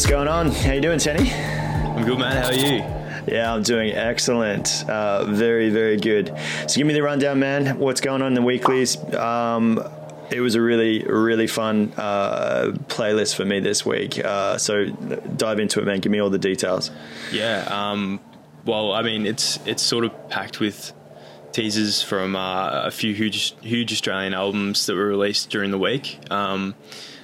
What's going on? How you doing, Tenny? I'm good, man. How are you? Yeah, I'm doing excellent. Uh, very, very good. So give me the rundown, man. What's going on in the weeklies? Um, it was a really, really fun uh, playlist for me this week. Uh, so dive into it, man. Give me all the details. Yeah. Um, well, I mean, it's it's sort of packed with teasers from uh, a few huge, huge Australian albums that were released during the week. Um,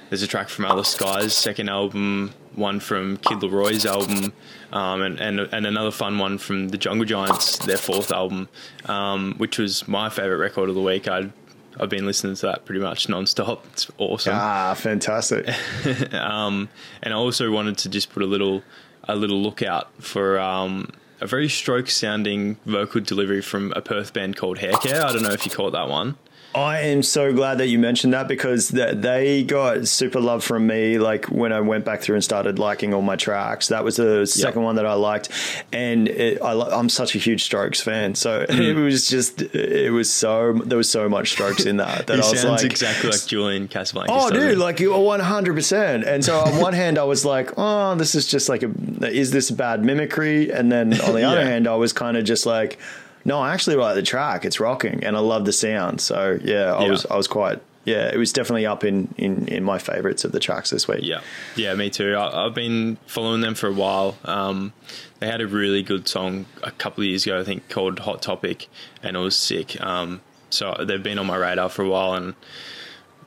there's a track from Alice Skye's second album, one from Kid LAROI's album, um, and, and and another fun one from the Jungle Giants, their fourth album, um, which was my favorite record of the week. I'd I've been listening to that pretty much non-stop. It's awesome. Ah, fantastic. um, and I also wanted to just put a little a little lookout for um, a very stroke sounding vocal delivery from a Perth band called Haircare. I don't know if you caught that one. I am so glad that you mentioned that because they got super love from me. Like when I went back through and started liking all my tracks, that was the second yep. one that I liked, and it, I, am such a huge Strokes fan. So mm. it was just, it was so there was so much Strokes in that that I was like exactly like Julian Casablancas. Oh, dude, like you 100. percent And so on one hand, I was like, oh, this is just like a, is this bad mimicry? And then on the yeah. other hand, I was kind of just like no, I actually like the track. It's rocking, and I love the sound. So yeah, I yeah. was I was quite yeah, it was definitely up in, in, in my favorites of the tracks this week. Yeah, yeah, me too. I, have been following them for a while. Um, they had a really good song a couple of years ago, I think, called Hot Topic, and it was sick. Um, so they've been on my radar for a while, and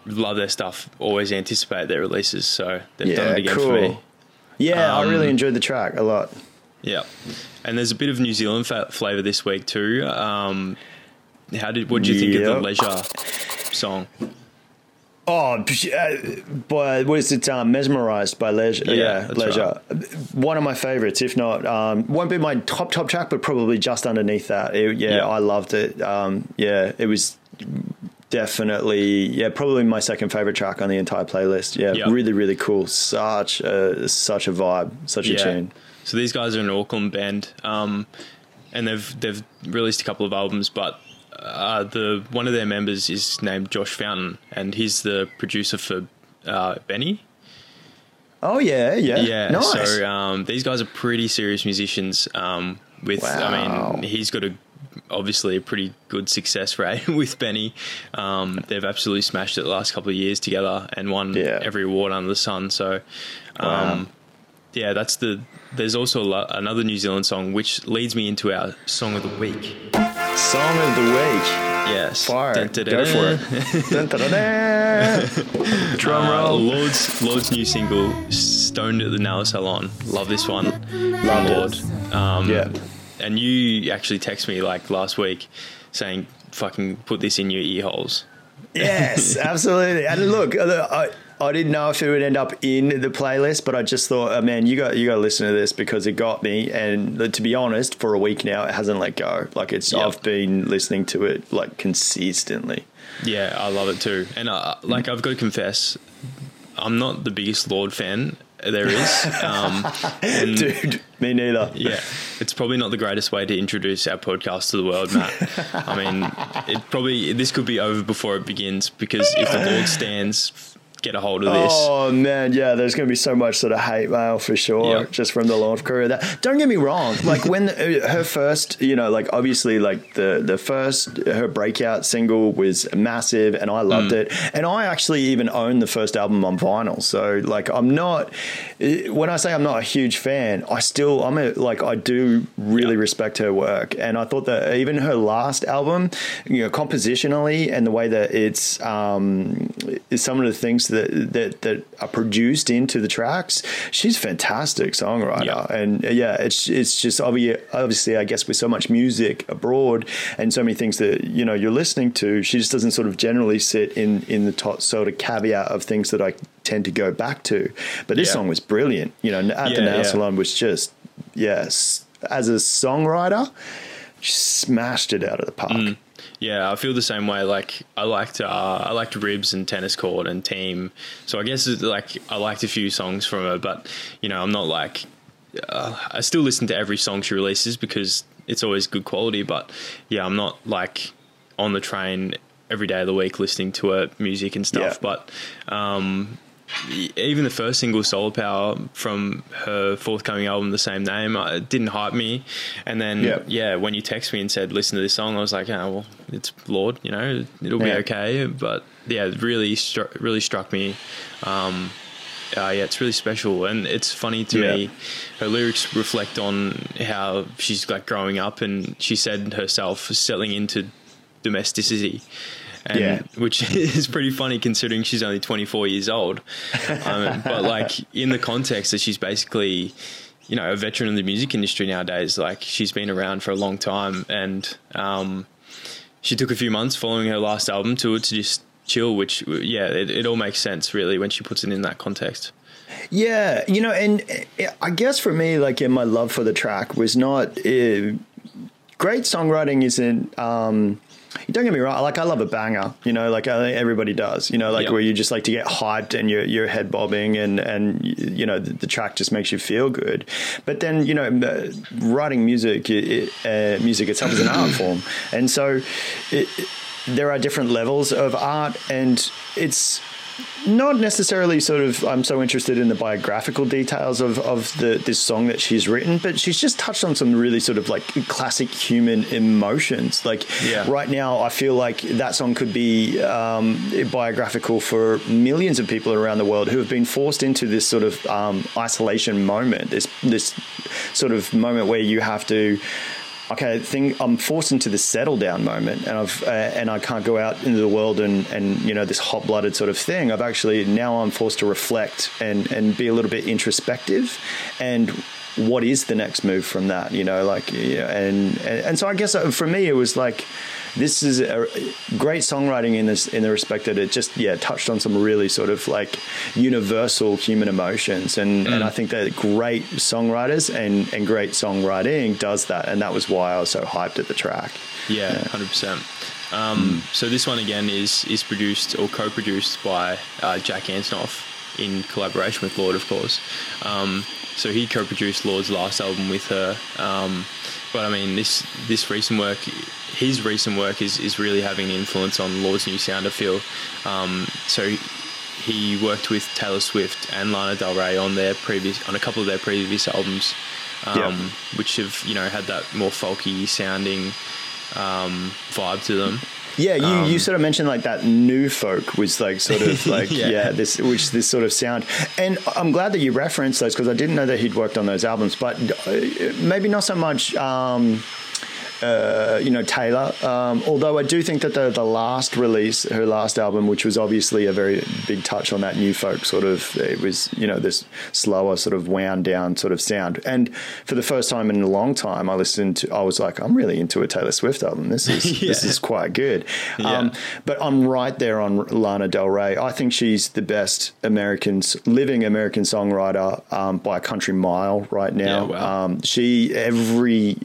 love their stuff. Always anticipate their releases, so they've yeah, done it again cool. for me. Yeah, um, I really enjoyed the track a lot. Yeah, and there's a bit of New Zealand flavour this week too. Um, how did what did you think yep. of the Leisure song? Oh, uh, by what is it? Um, mesmerized by leisure. Yeah, yeah leisure. Right. One of my favorites, if not, um, won't be my top top track, but probably just underneath that. It, yeah, yeah, I loved it. Um, yeah, it was definitely yeah, probably my second favorite track on the entire playlist. Yeah, yep. really really cool. Such a such a vibe, such a tune. So these guys are an Auckland band, um, and they've they've released a couple of albums, but uh, the one of their members is named Josh Fountain, and he's the producer for uh, BENEE. Oh yeah, yeah, yeah. Nice. So um, these guys are pretty serious musicians. Um, with wow. I mean, he's got a obviously a pretty good success rate with BENEE. Um, they've absolutely smashed it the last couple of years together and won yeah. every award under the sun. So. Um, yeah, that's the. There's also lo- another New Zealand song which leads me into our song of the week. Song of the week. Yes. Fire. Dun, dun, dun, Go for it. Drum uh, roll. Lorde's Lorde's new single, "Stoned at the Nail Salon." Love this one. Love Lorde. Um, yeah. And you actually text me like last week, saying, "Fucking put this in your ear holes." Yes, absolutely. And look, I, I didn't know if it would end up in the playlist, but I just thought, oh, man, you got you got to listen to this because it got me. And to be honest, for a week now, it hasn't let go. Like it's, yep. I've been listening to it like consistently. Yeah, I love it too. And uh, like I've got to confess, I'm not the biggest Lorde fan there is. Um, Dude, me neither. Yeah, it's probably not the greatest way to introduce our podcast to the world, Matt. I mean, it probably this could be over before it begins because if the Lorde stands get a hold of this. Oh man, yeah, there's going to be so much sort of hate mail for sure, yep. just from the launch crew. That don't get me wrong, like when the, her first, you know, like obviously, like the the first her breakout single was massive, and I loved mm. it, and I actually even own the first album on vinyl. So like, I'm not when I say I'm not a huge fan, I still I'm a like I do really yep. respect her work, and I thought that even her last album, you know, compositionally and the way that it's um, some of the things that that that are produced into the tracks. She's a fantastic songwriter, yeah. and yeah, it's it's just obviously, I guess with so much music abroad and so many things that you know you're listening to, she just doesn't sort of generally sit in in the top sort of caveat of things that I tend to go back to. But this yeah. song was brilliant. You know, at yeah, the nail salon was just yes, as a songwriter, she smashed it out of the park. Mm. Yeah, I feel the same way. Like I liked uh, I liked Ribs and Tennis Court and Team. So I guess like I liked a few songs from her, but you know I'm not like uh, I still listen to every song she releases because it's always good quality. But yeah, I'm not like on the train every day of the week listening to her music and stuff. Yeah. But um, even the first single, Solar Power, from her forthcoming album, the same name, uh, it didn't hype me. And then, Yep. yeah, when you text me and said, listen to this song, I was like, oh, well, it's Lorde, you know, it'll be okay. But yeah, it really, stru- really struck me. Um, uh, yeah, it's really special, and it's funny to Yeah. me. Her lyrics reflect on how she's like growing up, and she said herself settling into domesticity, and Yeah. which is pretty funny considering she's only 24 years old. Um, but like in the context that she's basically, you know, a veteran of the music industry nowadays. Like she's been around for a long time, and um, she took a few months following her last album to to just chill. Which yeah, it, it all makes sense really when she puts it in that context. Yeah, you know, and uh, I guess for me, like, in my love for the track was not uh, great songwriting. Isn't um, don't get me wrong. Like, I love a banger. You know, like I think everybody does. You know, like Yep. where you just like to get hyped and you're you're head bobbing and and you know the, the track just makes you feel good. But then you know, uh, writing music, it, uh, music itself is an art form, and so it, there are different levels of art, and it's not necessarily sort of I'm so interested in the biographical details of, of the this song that she's written, but she's just touched on some really sort of like classic human emotions. Like Yeah. right now, I feel like that song could be um, biographical for millions of people around the world who have been forced into this sort of um, isolation moment. This this sort of moment where you have to okay, thing I'm forced into this settle down moment, and I've uh, and I can't go out into the world and and you know this hot blooded sort of thing. I've actually now I'm forced to reflect and and be a little bit introspective, and what is the next move from that? You know, like yeah, and and, and so I guess uh, for me it was like. This is a great songwriting in this in the respect that it just yeah touched on some really sort of like universal human emotions and and I think that great songwriters and and great songwriting does that and that was why I was so hyped at the track. Yeah, hundred percent. Um, So this one again is is produced or co-produced by uh, Jack Antonoff in collaboration with Lorde, of course. Um, so he co-produced Lorde's last album with her. Um, but I mean, this this recent work, his recent work is is really having an influence on Lorde's new sound. I feel. Um, so he worked with Taylor Swift and Lana Del Rey on their previous on a couple of their previous albums, um, Yeah. which have you know had that more folky sounding um, vibe to them. Yeah, you, Um, you sort of mentioned like that new folk was like sort of like yeah. Yeah. this which this sort of sound, and I'm glad that you referenced those because I didn't know that he'd worked on those albums, but uh, maybe not so much. Um, uh, you know Taylor. Um, although I do think that the the last release, her last album, which was obviously a very big touch on that new folk sort of, it was you know this slower sort of wound down sort of sound. And for the first time in a long time, I listened to. I was like, I'm really into a Taylor Swift album. This is this is quite good. Yeah. Um, but I'm right there on Lana Del Rey. I think she's the best American living American songwriter um, by a country mile right now. Yeah, wow. um, she every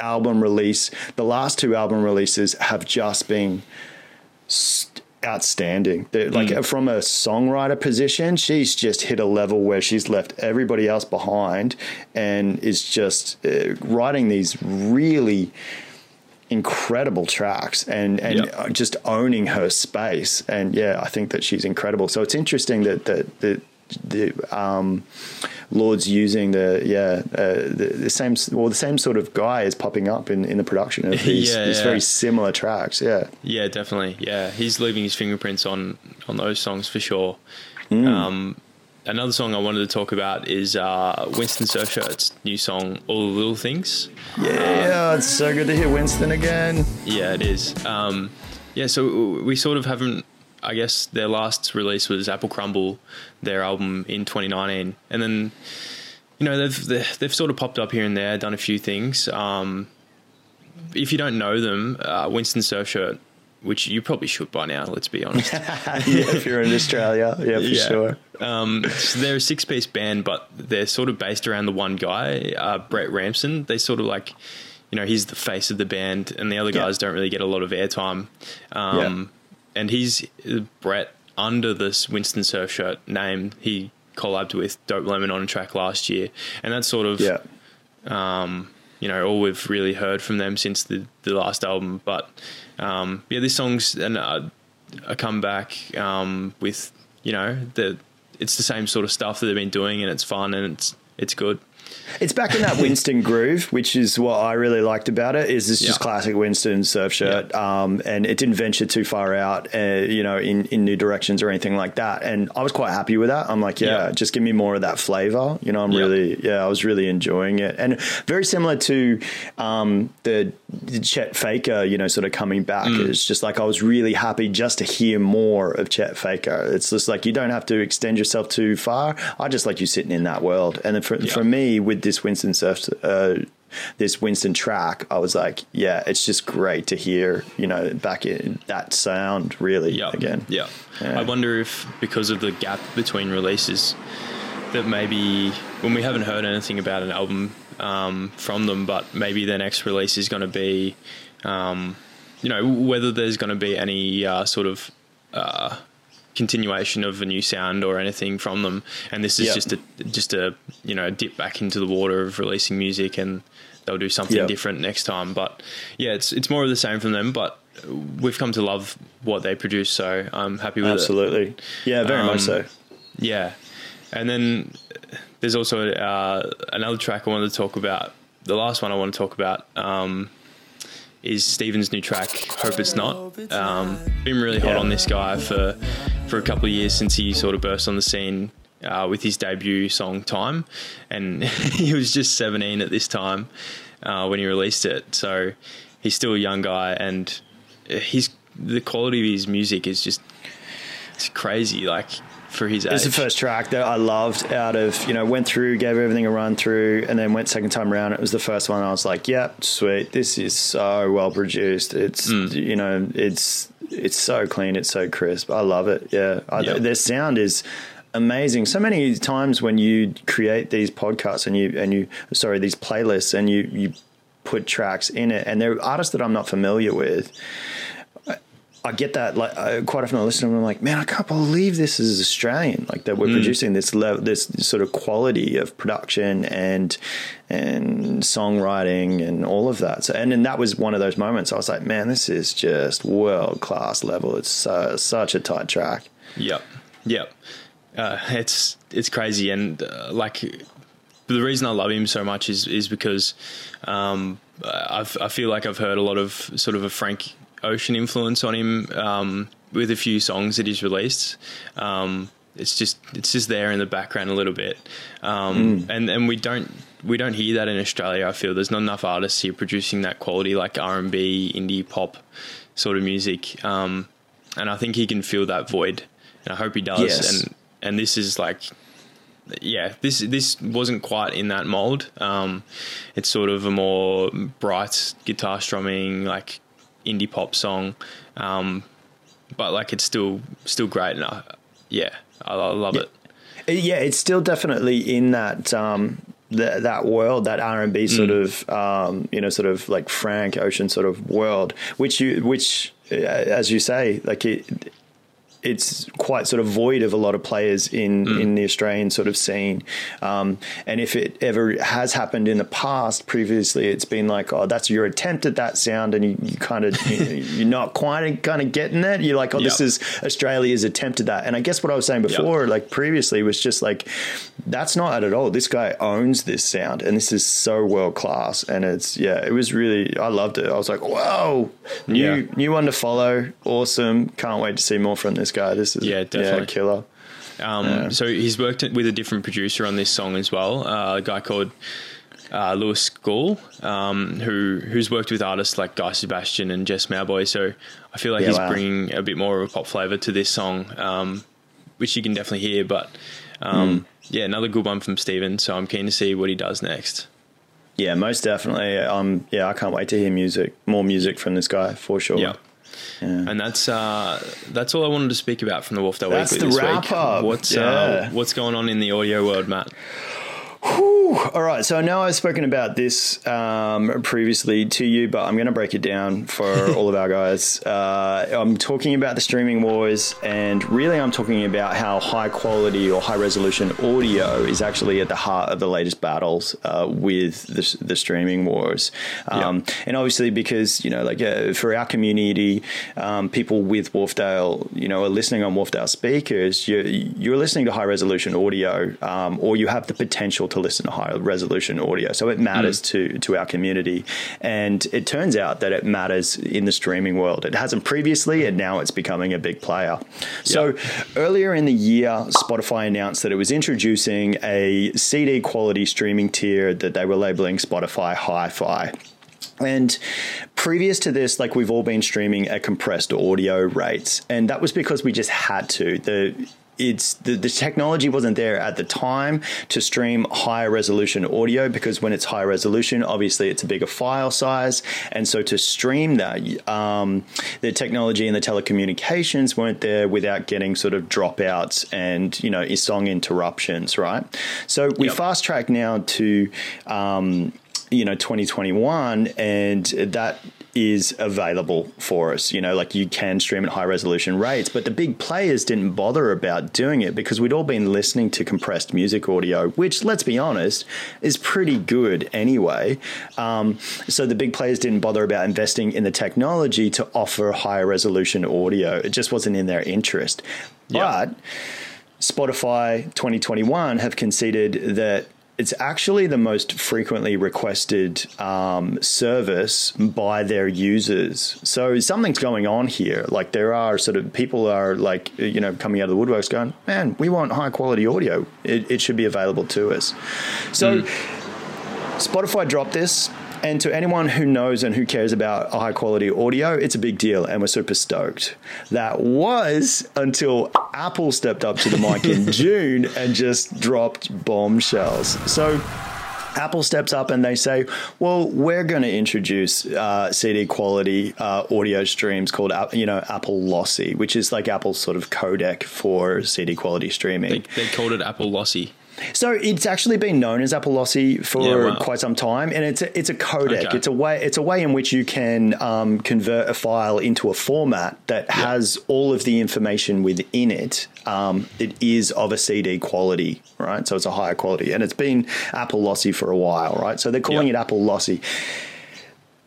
album release, the last two album releases have just been st- outstanding. They're, Like Mm. from a songwriter position, she's just hit a level where she's left everybody else behind and is just uh, writing these really incredible tracks and and Yep. just owning her space and yeah i think that she's incredible so it's interesting that that the the um lorde's using the yeah uh, the, the same well the same sort of guy is popping up in in the production of these, Yeah, these yeah. very similar tracks yeah Yeah, definitely. Yeah, he's leaving his fingerprints on on those songs for sure. Hmm. Um, another song I wanted to talk about is uh, Winston Surfshirt's new song "All the Little Things." yeah it's so good to hear winston again Yeah, it is. Um, yeah, so we sort of haven't. I guess their last release was Apple Crumble, their album in 2019, and then you know they've they've, they've sort of popped up here and there, done a few things. Um, if you don't know them, uh, Winston Surfshirt, which you probably should by now. Let's be honest. yeah if you're in australia yeah for Yeah. sure Um, so they're a six piece band, but they're sort of based around the one guy, uh, Brett Ramson. They sort of like, you know, he's the face of the band, and the other Yeah. guys don't really get a lot of airtime. Um, And he's uh, Brett under this Winston Surfshirt name. He collabed with Dope Lemon on a track last year, and that's sort of yeah you know all we've really heard from them since the, the last album. But um, yeah, this song's an, uh, a comeback um, with you know the it's the same sort of stuff that they've been doing, and it's fun and it's it's good. It's back in that Winston groove, which is what I really liked about it. Is it's just classic Winston Surfshirt, um, and it didn't venture too far out, uh, you know, in, in new directions or anything like that. And I was quite happy with that. I'm like, yeah, Yeah. just give me more of that flavor. You know, I'm Yeah. really, yeah, I was really enjoying it, and very similar to um, the, the Chet Faker, you know, sort of coming back. Mm. It's just like I was really happy just to hear more of Chet Faker. It's just like you don't have to extend yourself too far. I just like you sitting in that world, and then for, Yeah. for me with this Winston surf, uh, this Winston track, I was like, yeah, it's just great to hear, you know, back in that sound really Yeah. again. Yeah. Yeah. I wonder if because of the gap between releases, that maybe when we haven't heard anything about an album um, from them, but maybe their next release is going to be, um, you know, whether there's going to be any uh, sort of. Uh, continuation of a new sound or anything from them and this is Yeah. just a just a you know dip back into the water of releasing music and they'll do something Yeah. different next time but yeah it's it's more of the same from them but we've come to love what they produce so I'm happy with it Absolutely. Yeah, very much Um, so. yeah, and then there's also uh, another track I wanted to talk about. The last one I want to talk about um, is Stevan's new track, "Hope It's Not." Um, been really hot Yeah. on this guy for for a couple of years since he sort of burst on the scene uh, with his debut song "Time," and he was just 17 at this time uh, when he released it. So he's still a young guy, and he's the quality of his music is just it's crazy. Like for his age. It's the first track that I loved out of, you know, went through, gave everything a run through, and then went second time around. It was the first one. I was like, yep, sweet. This is so well produced. It's, Mm. you know, it's, it's so clean. It's so crisp. I love it. Yeah. I, Yeah. Their sound is amazing. So many times when you create these podcasts and you, and you, sorry, these playlists and you, you put tracks in it and they're artists that I'm not familiar with. I get that like uh, quite often I listen to them and I'm like, man, I can't believe this is Australian. Like that we're producing this level, this sort of quality of production and and songwriting and all of that. So and then that was one of those moments. I was like, man, this is just world class level. It's so, such a tight track. Yep, yep. Uh, it's it's crazy, and uh, like the reason I love him so much is is because um, I've, I feel like I've heard a lot of sort of a Frank Ocean influence on him um, with a few songs that he's released. Um, it's just it's just there in the background a little bit, um, and and we don't we don't hear that in Australia. I feel there's not enough artists here producing that quality like R and B, indie pop sort of music, um, and I think he can fill that void, and I hope he does. Yes. And and this is like yeah, this this wasn't quite in that mold. Um, it's sort of a more bright guitar strumming, like indie pop song, um, but like it's still still great. And I, yeah, I, I love it. Yeah, it's still definitely in that um, th- that world, that R and B sort of um, you know, sort of like Frank Ocean sort of world, which you which uh, as you say, like it. It's quite sort of void of a lot of players in, in the Australian sort of scene, um, and if it ever has happened in the past, previously, it's been like, oh, that's your attempt at that sound, and you, you kind of you, are not quite kind of getting it. You're like, oh, this is Australia's attempt at that, and I guess what I was saying before, like previously, was just like that's not it at all. This guy owns this sound, and this is so world class. And it's yeah, it was really I loved it. I was like, whoa, new Yeah. new one to follow. Awesome. Can't wait to see more from this guy. This is Yeah, definitely. killer. Um, So he's worked with a different producer on this song as well, uh, a guy called uh, Louis Schoorl, um, who who's worked with artists like Guy Sebastian and Jess Mauboy. So I feel like Yeah, he's wow. bringing a bit more of a pop flavor to this song, um, which you can definitely hear. But um, yeah, another good one from Stevan. So I'm keen to see what he does next. Yeah, most definitely. Um, yeah, I can't wait to hear music, more music from this guy for sure. Yeah. And that's uh, that's all I wanted to speak about from the Wolf Day That's Weekly the this wrap week. up. What's Yeah. uh, what's going on in the audio world, Matt? Whew. All right. So I know I've spoken about this um, previously to you, but I'm going to break it down for all of our guys. Uh, I'm talking about the streaming wars, and really, I'm talking about how high quality or high resolution audio is actually at the heart of the latest battles uh, with the, the, streaming wars. Um, yeah. And obviously, because you know, like uh, for our community, um, people with Wharfedale, you know, are listening on Wharfedale speakers. You're, you're listening to high resolution audio, um, or you have the potential to listen to high resolution audio. So it matters mm. to to our community, and it turns out that it matters in the streaming world. It hasn't previously, and now it's becoming a big player. So earlier in the year, Spotify announced that it was introducing a CD quality streaming tier that they were labeling Spotify Hi-Fi. And previous to this, like we've all been streaming at compressed audio rates, and that was because we just had to. The it's the, the technology wasn't there at the time to stream higher resolution audio because when it's high resolution, obviously it's a bigger file size, and so to stream that, um, the technology and the telecommunications weren't there without getting sort of dropouts and you know song interruptions, right? So we yep. fast track now to. Um, you know 2021 and that is available for us. You know, like you can stream at high resolution rates, but the big players didn't bother about doing it because we'd all been listening to compressed music audio, which, let's be honest, is pretty good anyway. Um, so the big players didn't bother about investing in the technology to offer higher resolution audio. It just wasn't in their interest. Yeah. But Spotify 2021 have conceded that it's actually the most frequently requested um, service by their users. So something's going on here. Like there are sort of people are like you know coming out of the woodworks going, man, we want high quality audio. It, it should be available to us. So. Mm. Spotify dropped this and to anyone who knows and who cares about high quality audio, it's a big deal, and we're super stoked. That was until Apple stepped up to the mic in June and just dropped bombshells. So. Apple steps up and they say, "Well, we're going to introduce uh, CD quality uh, audio streams called, you know, Apple Lossy, which is like Apple's sort of codec for CD quality streaming." They, they called it Apple Lossy. So it's actually been known as Apple Lossy for yeah, wow. quite some time, and it's a, it's a codec. Okay. It's a way it's a way in which you can um, convert a file into a format that yeah. has all of the information within it. Um, it is of a CD quality, right? So it's a higher quality, and it's been Apple Lossy for a while, right? So they're calling it Apple Lossy.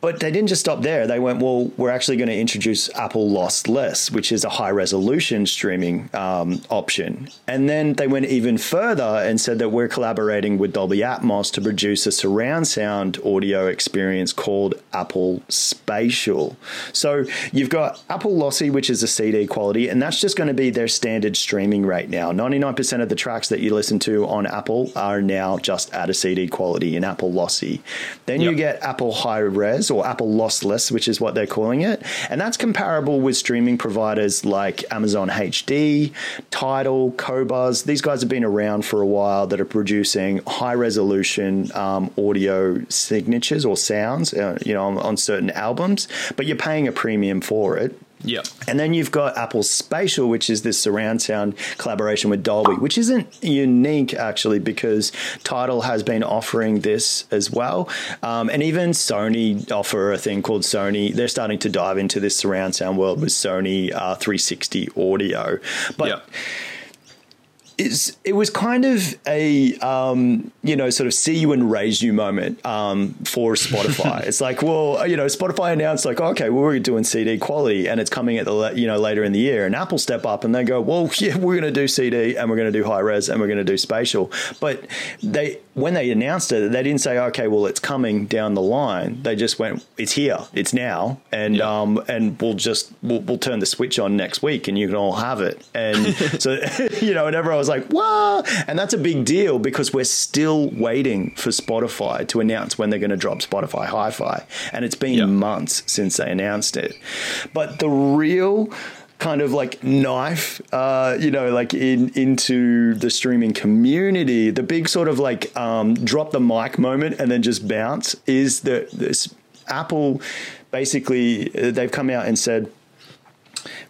But they didn't just stop there. They went, well, we're actually going to introduce Apple Lossless, which is a high resolution streaming um, option. And then they went even further and said that we're collaborating with Dolby Atmos to produce a surround sound audio experience called Apple Spatial. So you've got Apple Lossy, which is a CD quality, and that's just going to be their standard streaming rate now. 99% of the tracks that you listen to on Apple are now just at a CD quality in Apple Lossy. Then yep. you get Apple High Res or Apple Lossless, which is what they're calling it. And that's comparable with streaming providers like Amazon HD, Tidal, Qobuz. These guys have been around for a while that are producing high resolution um, audio signatures or sounds, uh, you know, on, on certain albums, but you're paying a premium for it. Yeah. And then you've got Apple Spatial, which is this surround sound collaboration with Dolby, which isn't unique actually because Tidal has been offering this as well. Um, and even Sony offer a thing called Sony. They're starting to dive into this surround sound world with Sony uh, 360 audio. But. Yeah it's, it was kind of a um, you know sort of see you and raise you moment um, for Spotify. it's like, well, you know, Spotify announced like, okay, well, we're doing CD quality, and it's coming at the you know later in the year, and Apple step up and they go, well, yeah, we're going to do CD and we're going to do high res and we're going to do spatial. But they when they announced it, they didn't say, okay, well, it's coming down the line. They just went, it's here, it's now, and yeah. um, and we'll just we'll, we'll turn the switch on next week, and you can all have it. And so you know, and everyone was like, what? And that's a big deal because we're still waiting for Spotify to announce when they're going to drop Spotify Hi Fi. And it's been yeah. months since they announced it. But the real kind of like knife, uh, you know, like in into the streaming community. The big sort of like um, drop the mic moment and then just bounce is that this Apple basically they've come out and said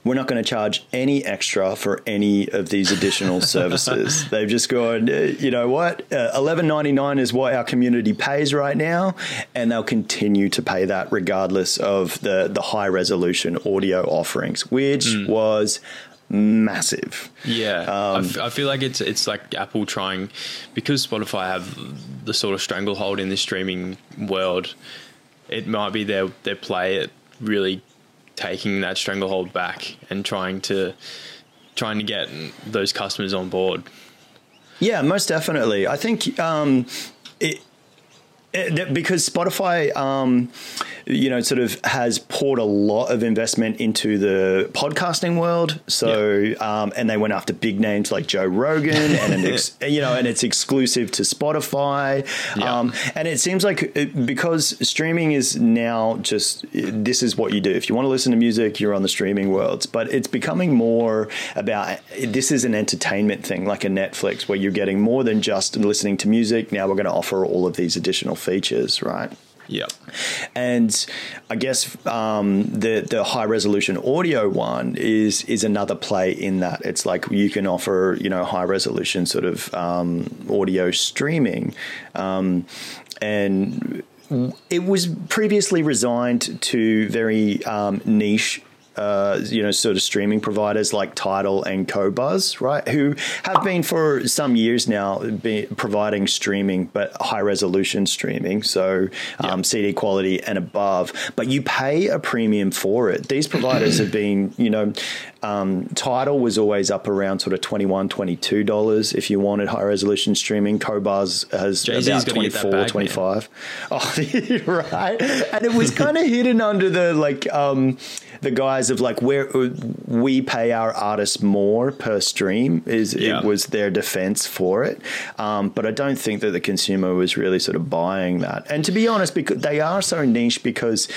we're not going to charge any extra for any of these additional services. They've just gone, uh, you know what, uh, eleven ninety nine is what our community pays right now, and they'll continue to pay that regardless of the the high resolution audio offerings, which mm. was massive. Yeah, um, I, f- I feel like it's it's like Apple trying because Spotify have the sort of stranglehold in the streaming world. It might be their their play at really taking that stranglehold back and trying to trying to get those customers on board. Yeah, most definitely. I think um, it, because Spotify. Um, you know, sort of has poured a lot of investment into the podcasting world. So, yeah. um, and they went after big names like Joe Rogan, and ex, you know, and it's exclusive to Spotify. Yeah. Um, and it seems like it, because streaming is now just this is what you do. If you want to listen to music, you're on the streaming worlds. But it's becoming more about this is an entertainment thing, like a Netflix, where you're getting more than just listening to music. Now we're going to offer all of these additional features, right? Yeah, and I guess um, the the high resolution audio one is is another play in that. It's like you can offer you know high resolution sort of um, audio streaming, um, and it was previously resigned to very um, niche uh, you know, sort of streaming providers like Tidal and Qobuz, right? Who have been for some years now providing streaming, but high resolution streaming, so um, yep. CD quality and above. But you pay a premium for it. These providers have been, you know, um, Tidal was always up around sort of 21 $22 if you wanted high resolution streaming. Qobuz has Jay-Z's about 24 bag, 25 Oh, right. And it was kind of hidden under the like um, the guise of like where we pay our artists more per stream is yeah. it was their defense for it. Um, but I don't think that the consumer was really sort of buying that. And to be honest, because they are so niche because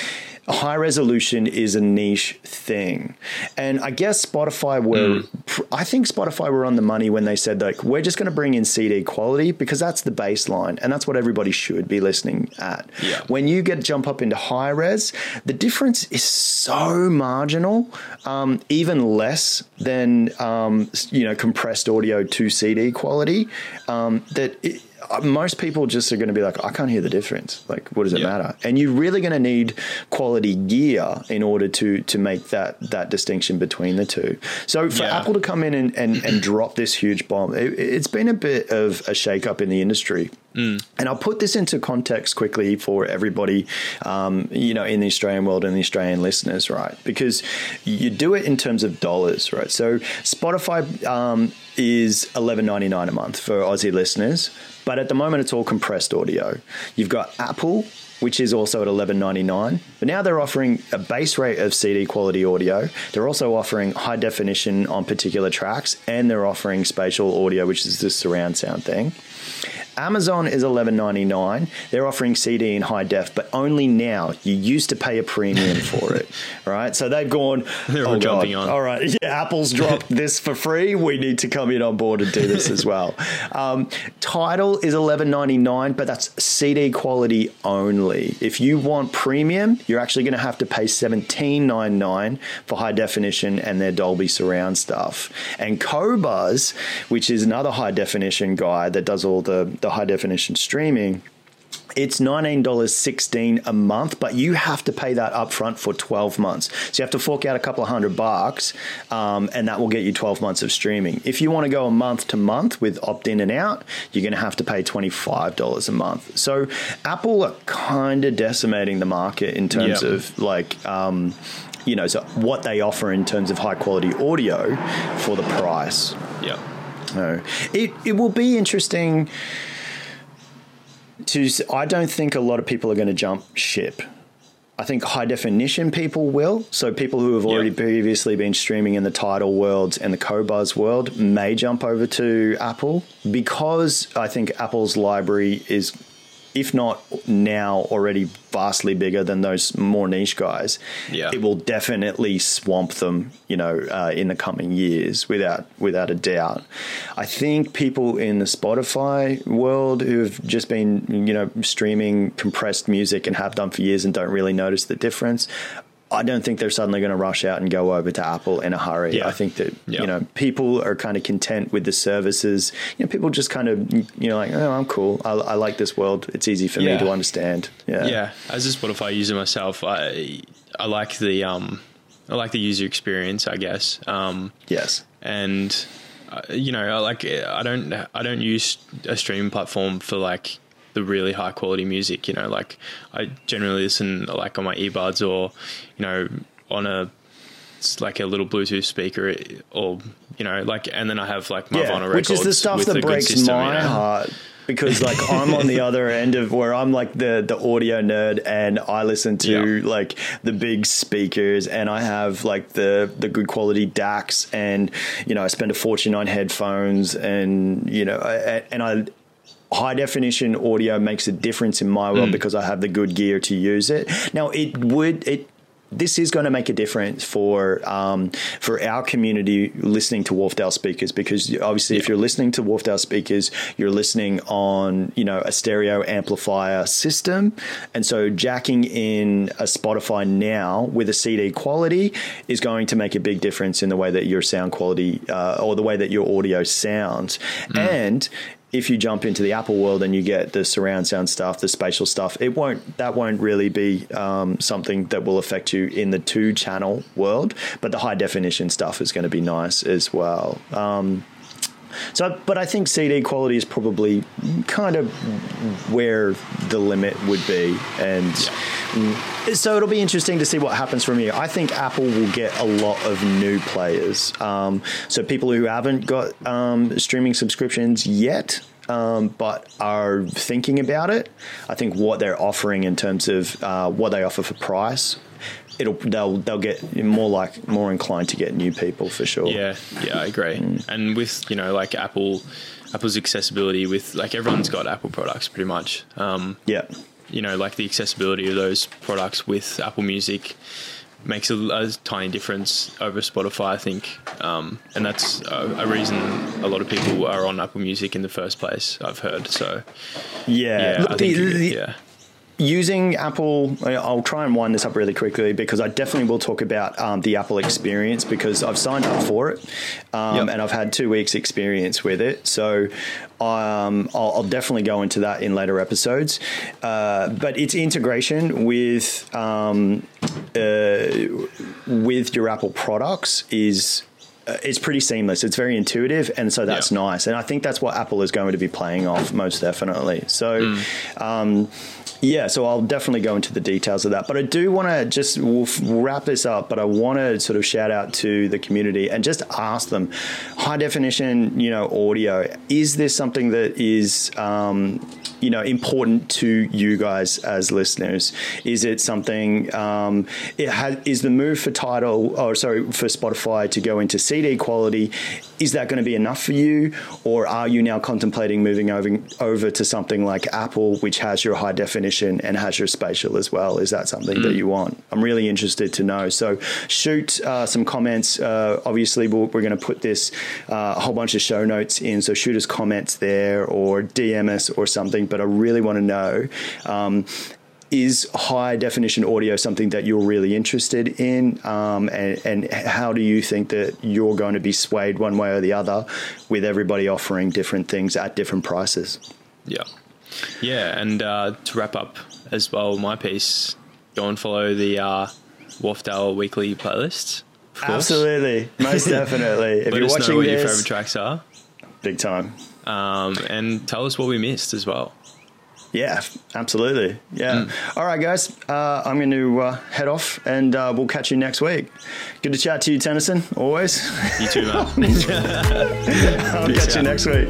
high resolution is a niche thing. And I guess Spotify were, mm. I think Spotify were on the money when they said, like, we're just going to bring in CD quality because that's the baseline and that's what everybody should be listening at. Yeah. When you get jump up into high res, the difference is so marginal, um, even less than, um, you know, compressed audio to CD quality, um, that it, Uh, most people just are going to be like, I can't hear the difference. Like, what does it yeah. matter? And you're really going to need quality gear in order to to make that that distinction between the two. So for yeah. Apple to come in and, and, and drop this huge bomb, it, has been a bit of a shakeup in the industry. Mm. And I'll put this into context quickly for everybody, um, you know, in the Australian world and the Australian listeners, right? Because you do it in terms of dollars, right? So Spotify um, is eleven ninety nine a month for Aussie listeners, but at the moment it's all compressed audio. You've got Apple, which is also at eleven ninety nine. But now they're offering a base rate of CD quality audio. They're also offering high definition on particular tracks, and they're offering spatial audio, which is the surround sound thing. Amazon is eleven ninety nine. They're offering CD in high def, but only now. You used to pay a premium for it, right? So they've gone. They're oh all jumping on. All right, yeah, Apple's dropped this for free. We need to come in on board and do this as well. Um, Tidal is eleven ninety nine, but that's CD quality only. If you want premium, you're actually going to have to pay seventeen ninety nine for high definition and their Dolby surround stuff. And Qobuz, which is another high definition guy that does all the, the high definition streaming, it's $19.16 a month, but you have to pay that upfront for 12 months. So you have to fork out a couple of hundred bucks, um, and that will get you 12 months of streaming. If you want to go a month to month with opt in and out, you're going to have to pay $25 a month. So Apple are kind of decimating the market in terms yep. of like, um, you know, so what they offer in terms of high quality audio for the price. Yeah. No, it it will be interesting. To I don't think a lot of people are going to jump ship. I think high definition people will. So people who have already yep. previously been streaming in the Tidal worlds and the Qobuz world may jump over to Apple because I think Apple's library is if not now already vastly bigger than those more niche guys, yeah. it will definitely swamp them, you know, uh, in the coming years without without a doubt. I think people in the Spotify world who've just been, you know, streaming compressed music and have done for years and don't really notice the difference I don't think they're suddenly going to rush out and go over to Apple in a hurry. Yeah. I think that Yeah. you know people are kind of content with the services. You know, people just kind of you know like, oh, I'm cool. I, I like this world. It's easy for Yeah. me to understand. Yeah, yeah, as a Spotify user myself, I I like the um I like the user experience, I guess. Um, Yes. and uh, you know, I like I don't I don't use a streaming platform for like the really high quality music. You know, like I generally listen like on my earbuds or you know on a it's like a little Bluetooth speaker or you know like and then I have like my vinyl records, which is the stuff that breaks system, my you know? heart because like I'm on the other end of where I'm like the the audio nerd and I listen to Yeah. like the big speakers and I have like the the good quality DACs and you know I spend a fortune on headphones and you know I, and I high definition audio makes a difference in my Mm. world because I have the good gear to use it. Now it would it this is going to make a difference for um, for our community listening to Wharfedale speakers because obviously if you're listening to Wharfedale speakers you're listening on you know a stereo amplifier system and so jacking in a Spotify now with a CD quality is going to make a big difference in the way that your sound quality uh, or the way that your audio sounds and if you jump into the Apple world and you get the surround sound stuff, the spatial stuff, it won't that won't really be um, something that will affect you in the two channel world. But the high definition stuff is going to be nice as well. Um, so, but I think CD quality is probably kind of where the limit would be, and so it'll be interesting to see what happens from here. I think Apple will get a lot of new players, um, so people who haven't got um, streaming subscriptions yet. Um, but are thinking about it. I think what they're offering in terms of uh, what they offer for price, it'll they'll they'll get more like more inclined to get new people for sure. Yeah, yeah, I agree. And with you know like Apple, Apple's accessibility with like everyone's got Apple products pretty much. Um, yeah. you know, like the accessibility of those products with Apple Music makes a, a tiny difference over Spotify, I think, um, and that's a, a reason a lot of people are on Apple Music in the first place. I've heard. So Yeah, yeah, Look, I the- the- yeah, using Apple, I'll try and wind this up really quickly because I definitely will talk about um, the Apple experience because I've signed up for it um, Yep. and I've had two weeks' experience with it. So um, I'll, I'll definitely go into that in later episodes. Uh, but its integration with um, uh, with your Apple products is uh, it's pretty seamless. It's very intuitive, and so that's Yeah. nice. And I think that's what Apple is going to be playing off most definitely. So. Um, yeah, so I'll definitely go into the details of that. But I do want to just we'll, wrap this up. But I want to sort of shout out to the community and just ask them, high definition, you know, audio. Is this something that is, um, you know, important to you guys as listeners? Is it something? Um, it ha- is the move for Tidal, or sorry, for Spotify to go into CD quality? Is that going to be enough for you, or are you now contemplating moving over over to something like Apple, which has your high definition and has your spatial as well? Is that something that you want? I'm really interested to know. So shoot uh, some comments. Uh, obviously, we'll, we're going to put this uh, a whole bunch of show notes in. So shoot us comments there or DM us or something. But I really want to know. Um, is high definition audio something that you're really interested in? Um, and, and how do you think that you're going to be swayed one way or the other with everybody offering different things at different prices? yeah, yeah. And uh, to wrap up as well, my piece, go and follow the uh, Wharfedale weekly playlist. Of course. Absolutely. Most definitely. If Let you're us watching know what your favorite tracks are, big time. Um, and tell us what we missed as well. Yeah, absolutely. Yeah. Mm. All right, guys. Uh, I'm going to uh, head off and uh, we'll catch you next week. Good to chat to you, Tennyson, always. You too, man. I'll Peace catch you next week.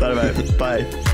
Mate. Bye.